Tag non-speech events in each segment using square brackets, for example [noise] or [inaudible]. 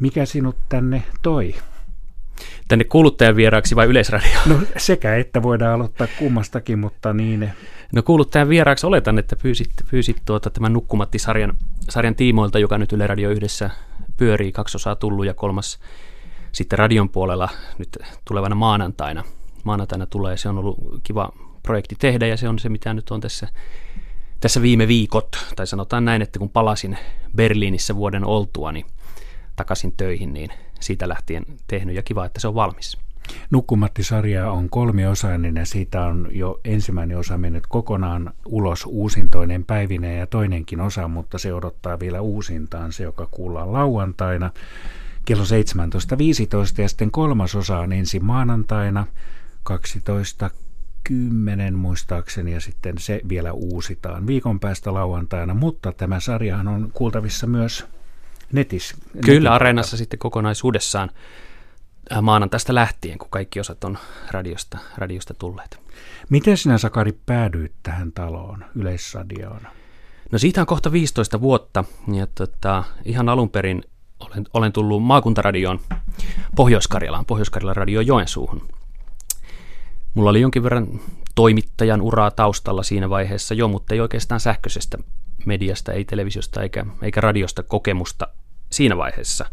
Mikä sinut tänne toi? Tänne kuuluttajan vieraaksi vai Yleisradioon? No sekä että voidaan aloittaa kummastakin, mutta niin. No kuuluttajan vieraaksi oletan, että pyysit, pyysit tuota tämän Nukkumatti-sarjan sarjan tiimoilta, joka nyt Yle Radio yhdessä pyörii, kaksi osaa tullut ja kolmas sitten radion puolella nyt tulevana maanantaina. Maanantaina tulee, se on ollut kiva projekti tehdä ja se on se, mitä nyt on tässä, tässä viime viikot, tai sanotaan näin, että kun palasin Berliinissä vuoden oltua, niin takaisin töihin, niin siitä lähtien tehnyt. Ja kiva, että se on valmis. Nukkumatti-sarja on kolmiosainen ja siitä on jo ensimmäinen osa mennyt kokonaan ulos uusintoinen päivinä ja toinenkin osa, mutta se odottaa vielä uusintaan. Se, joka kuullaan lauantaina kello 17.15 ja sitten kolmas osa on ensi maanantaina 12.10 muistaakseni ja sitten se vielä uusitaan viikon päästä lauantaina, mutta tämä sarjahan on kuultavissa myös netissä. Kyllä, Areenassa sitten kokonaisuudessaan äh, maanantaista lähtien, kun kaikki osat on radiosta, radiosta tulleet. Miten sinä, Sakari, päädyit tähän taloon, Yleisradioon? No siitä on kohta 15 vuotta, ja tota, ihan alun perin olen, olen tullut maakuntaradioon Pohjois-Karjalaan, Pohjois-Karjalan radio Joensuuhun. Mulla oli jonkin verran toimittajan uraa taustalla siinä vaiheessa jo, mutta ei oikeastaan sähköisestä mediasta, ei televisiosta eikä, eikä radiosta kokemusta siinä vaiheessa.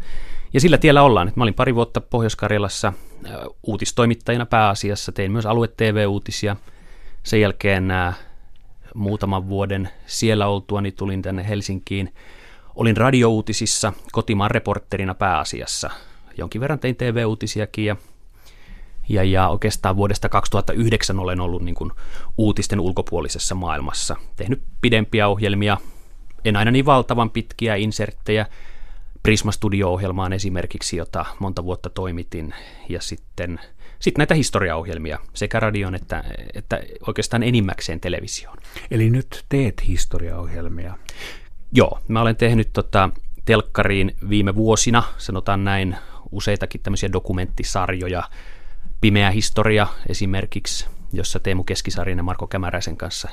Ja sillä tiellä ollaan. Mä olin pari vuotta Pohjois-Karjalassa uutistoimittajana pääasiassa, tein myös alue-TV-uutisia. Sen jälkeen nämä muutaman vuoden siellä oltua, niin tulin tänne Helsinkiin. Olin radiouutisissa kotimaan reporterina pääasiassa. Jonkin verran tein TV-uutisiakin ja, ja, ja oikeastaan vuodesta 2009 olen ollut niin kuin uutisten ulkopuolisessa maailmassa. Tehnyt pidempiä ohjelmia, en aina niin valtavan pitkiä inserttejä, Prisma Studio-ohjelmaan esimerkiksi, jota monta vuotta toimitin, ja sitten sitten näitä historiaohjelmia sekä radion että, että oikeastaan enimmäkseen televisioon. Eli nyt teet historiaohjelmia? Joo, mä olen tehnyt tota, telkkariin viime vuosina, sanotaan näin, useitakin tämmöisiä dokumenttisarjoja. Pimeä historia esimerkiksi, jossa Teemu Keskisarjan ja Marko Kämäräisen kanssa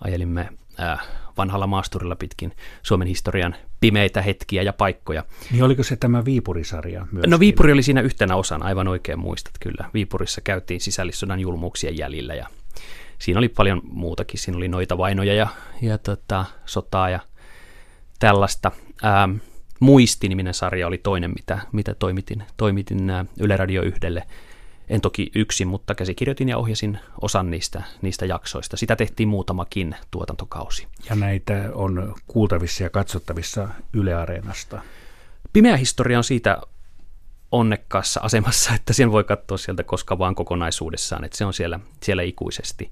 ajelimme äh, vanhalla maasturilla pitkin Suomen historian pimeitä hetkiä ja paikkoja. Niin oliko se tämä Viipurisarja myös? No Viipuri oli siinä yhtenä osana, aivan oikein muistat kyllä. Viipurissa käytiin sisällissodan julmuuksien jäljillä ja siinä oli paljon muutakin. Siinä oli noita vainoja ja, ja tota, sotaa ja tällaista. Ähm, Muisti-niminen sarja oli toinen, mitä, mitä toimitin, toimitin äh, Yle Radio yhdelle en toki yksin, mutta käsikirjoitin ja ohjasin osan niistä, niistä jaksoista. Sitä tehtiin muutamakin tuotantokausi. Ja näitä on kuultavissa ja katsottavissa Yle Areenasta. Pimeä historia on siitä onnekkaassa asemassa, [laughs] että sen voi katsoa sieltä koska vaan kokonaisuudessaan, että se on siellä, siellä ikuisesti.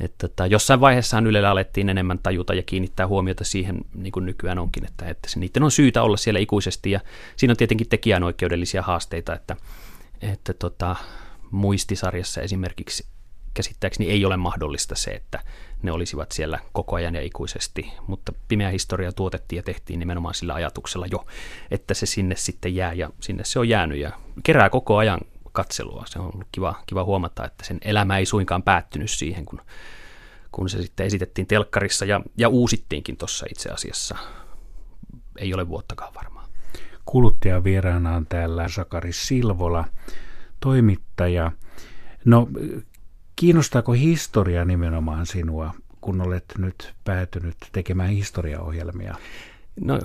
Että, että jossain vaiheessa Ylellä alettiin enemmän tajuta ja kiinnittää huomiota siihen, niin kuin nykyään onkin, että, että se, niiden on syytä olla siellä ikuisesti ja siinä on tietenkin tekijänoikeudellisia haasteita, että, että tota, muistisarjassa esimerkiksi käsittääkseni ei ole mahdollista se, että ne olisivat siellä koko ajan ja ikuisesti, mutta pimeä historia tuotettiin ja tehtiin nimenomaan sillä ajatuksella jo, että se sinne sitten jää ja sinne se on jäänyt ja kerää koko ajan katselua. Se on ollut kiva, kiva huomata, että sen elämä ei suinkaan päättynyt siihen, kun, kun se sitten esitettiin telkkarissa ja, ja uusittiinkin tuossa itse asiassa. Ei ole vuottakaan varmaan. Kuluttajan vieraana on täällä Sakari Silvola toimittaja. No, kiinnostaako historia nimenomaan sinua, kun olet nyt päätynyt tekemään historiaohjelmia? No,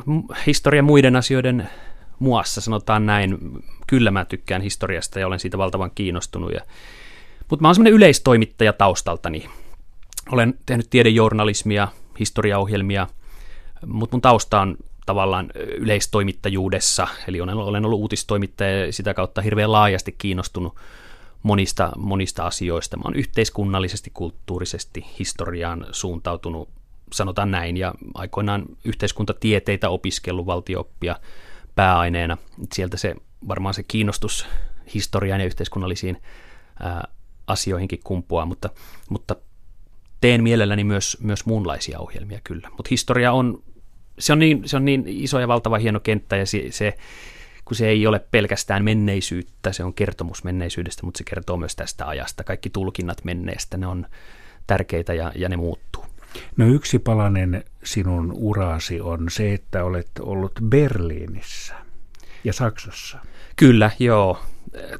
historia muiden asioiden muassa, sanotaan näin. Kyllä mä tykkään historiasta ja olen siitä valtavan kiinnostunut. Ja... Mutta mä oon semmoinen yleistoimittaja taustaltani. Olen tehnyt tiedejournalismia, historiaohjelmia, mutta mun tausta on tavallaan yleistoimittajuudessa, eli olen, olen ollut uutistoimittaja ja sitä kautta hirveän laajasti kiinnostunut monista, monista asioista. Mä olen yhteiskunnallisesti, kulttuurisesti, historiaan suuntautunut, sanotaan näin, ja aikoinaan yhteiskuntatieteitä opiskellut valtiooppia pääaineena. Sieltä se varmaan se kiinnostus historiaan ja yhteiskunnallisiin ää, asioihinkin kumpuaa, mutta, mutta teen mielelläni myös, myös muunlaisia ohjelmia kyllä. Mutta historia on se on, niin, se on niin iso ja valtava hieno kenttä ja se, se, kun se ei ole pelkästään menneisyyttä, se on kertomus menneisyydestä, mutta se kertoo myös tästä ajasta. Kaikki tulkinnat menneestä, ne on tärkeitä ja, ja ne muuttuu. No yksi palanen sinun uraasi on se, että olet ollut Berliinissä. Ja Saksassa. Kyllä, joo.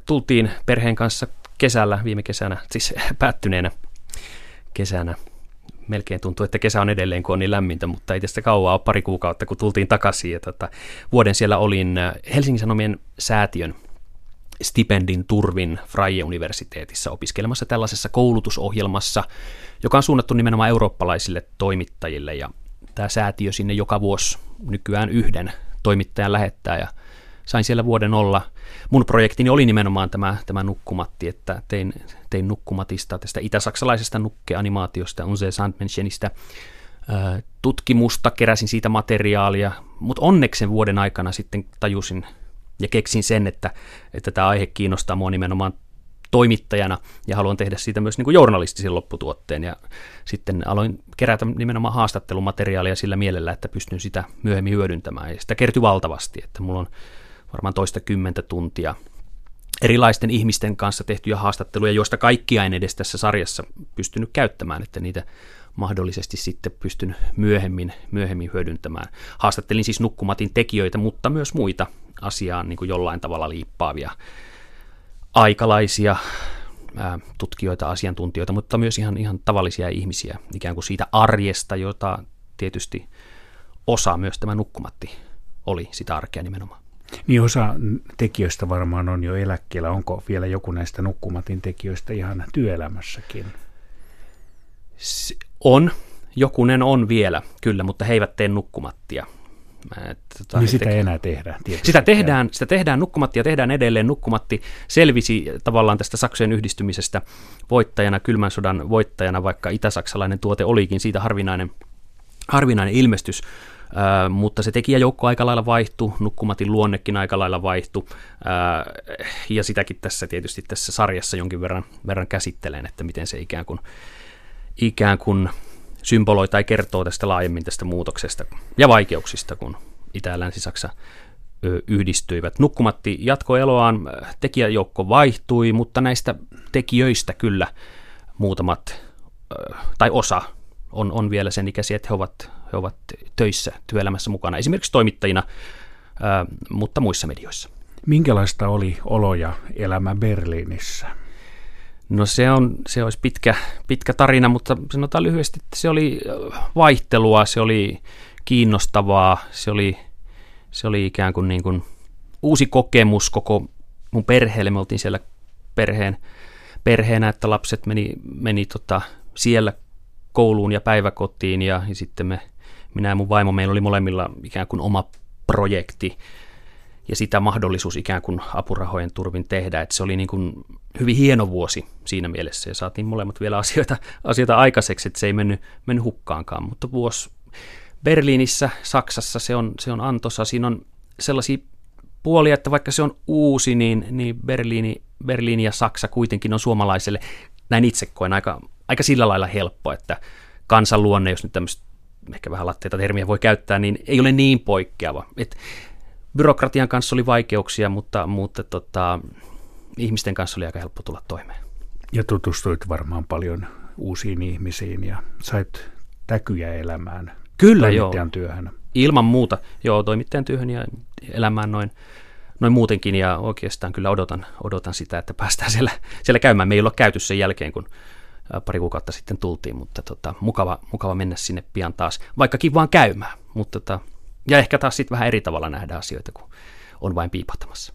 Tultiin perheen kanssa kesällä, viime kesänä, siis päättyneenä kesänä. Melkein tuntuu, että kesä on edelleen, kun on niin lämmintä, mutta ei tästä kauaa ole pari kuukautta, kun tultiin takaisin. Ja tota, vuoden siellä olin äh, Helsingin Sanomien säätiön stipendin turvin Freie-universiteetissa opiskelemassa tällaisessa koulutusohjelmassa, joka on suunnattu nimenomaan eurooppalaisille toimittajille. Ja tämä säätiö sinne joka vuosi nykyään yhden toimittajan lähettää ja sain siellä vuoden olla. Mun projektini oli nimenomaan tämä, tämä nukkumatti, että tein, tein nukkumatista, tästä itä-saksalaisesta nukkeanimaatiosta, Unse Sandmenschenistä, tutkimusta, keräsin siitä materiaalia, mutta onneksi sen vuoden aikana sitten tajusin ja keksin sen, että, että tämä aihe kiinnostaa mua nimenomaan toimittajana ja haluan tehdä siitä myös niin kuin journalistisen lopputuotteen. Ja sitten aloin kerätä nimenomaan haastattelumateriaalia sillä mielellä, että pystyn sitä myöhemmin hyödyntämään. Ja sitä kertyi valtavasti, että mulla on varmaan toista kymmentä tuntia erilaisten ihmisten kanssa tehtyjä haastatteluja, joista kaikkia en edes tässä sarjassa pystynyt käyttämään, että niitä mahdollisesti sitten pystyn myöhemmin, myöhemmin hyödyntämään. Haastattelin siis nukkumatin tekijöitä, mutta myös muita asiaan niin kuin jollain tavalla liippaavia aikalaisia ää, tutkijoita, asiantuntijoita, mutta myös ihan, ihan tavallisia ihmisiä ikään kuin siitä arjesta, jota tietysti osa myös tämä nukkumatti oli sitä arkea nimenomaan. Niin osa tekijöistä varmaan on jo eläkkeellä. Onko vielä joku näistä nukkumatin tekijöistä ihan työelämässäkin? On. Jokunen on vielä, kyllä, mutta he eivät tee nukkumattia. Tota, niin sitä ei enää tehdä. Tietysti. Sitä tehdään, sitä tehdään nukkumatti ja tehdään edelleen. Nukkumatti selvisi tavallaan tästä Saksojen yhdistymisestä voittajana, kylmän sodan voittajana, vaikka itä-saksalainen tuote olikin siitä harvinainen, harvinainen ilmestys. Uh, mutta se tekijäjoukko aika lailla vaihtui, nukkumatin luonnekin aika lailla vaihtui, uh, ja sitäkin tässä tietysti tässä sarjassa jonkin verran, verran käsittelen, että miten se ikään kuin, ikään kuin symboloi tai kertoo tästä laajemmin tästä muutoksesta ja vaikeuksista, kun Itä- ja Länsi-Saksa yhdistyivät. Nukkumatti jatkoi eloaan, tekijäjoukko vaihtui, mutta näistä tekijöistä kyllä muutamat, tai osa on, on vielä sen ikäisiä, että he ovat, he ovat töissä, työelämässä mukana, esimerkiksi toimittajina, mutta muissa medioissa. Minkälaista oli olo ja elämä Berliinissä? No se, on, se olisi pitkä, pitkä tarina, mutta sanotaan lyhyesti, että se oli vaihtelua, se oli kiinnostavaa, se oli, se oli ikään kuin, niin kuin uusi kokemus koko mun perheelle. Me oltiin siellä perheen, perheenä, että lapset meni, meni tota, siellä kouluun ja päiväkotiin ja, ja sitten me, minä ja mun vaimo, meillä oli molemmilla ikään kuin oma projekti ja sitä mahdollisuus ikään kuin apurahojen turvin tehdä. Että se oli niin kuin hyvin hieno vuosi siinä mielessä ja saatiin molemmat vielä asioita, [laughs] asioita aikaiseksi, että se ei mennyt, mennyt hukkaankaan. Mutta vuosi Berliinissä, Saksassa se on, se on antosa. Siinä on sellaisia puolia, että vaikka se on uusi, niin, niin Berliini, Berliini ja Saksa kuitenkin on suomalaiselle, näin itse koen, aika, aika sillä lailla helppo, että kansanluonne, jos nyt tämmöistä ehkä vähän latteita termiä voi käyttää, niin ei ole niin poikkeava. Et byrokratian kanssa oli vaikeuksia, mutta, mutta tota, ihmisten kanssa oli aika helppo tulla toimeen. Ja tutustuit varmaan paljon uusiin ihmisiin ja sait täkyjä elämään Kyllä joo. työhön. Ilman muuta, joo, toimittajan työhön ja elämään noin, noin muutenkin ja oikeastaan kyllä odotan, odotan sitä, että päästään siellä, siellä käymään. Me ei olla käyty sen jälkeen, kun pari kuukautta sitten tultiin, mutta tota, mukava, mukava mennä sinne pian taas, vaikkakin vaan käymään. Mutta tota, ja ehkä taas sitten vähän eri tavalla nähdä asioita, kun on vain piipahtamassa.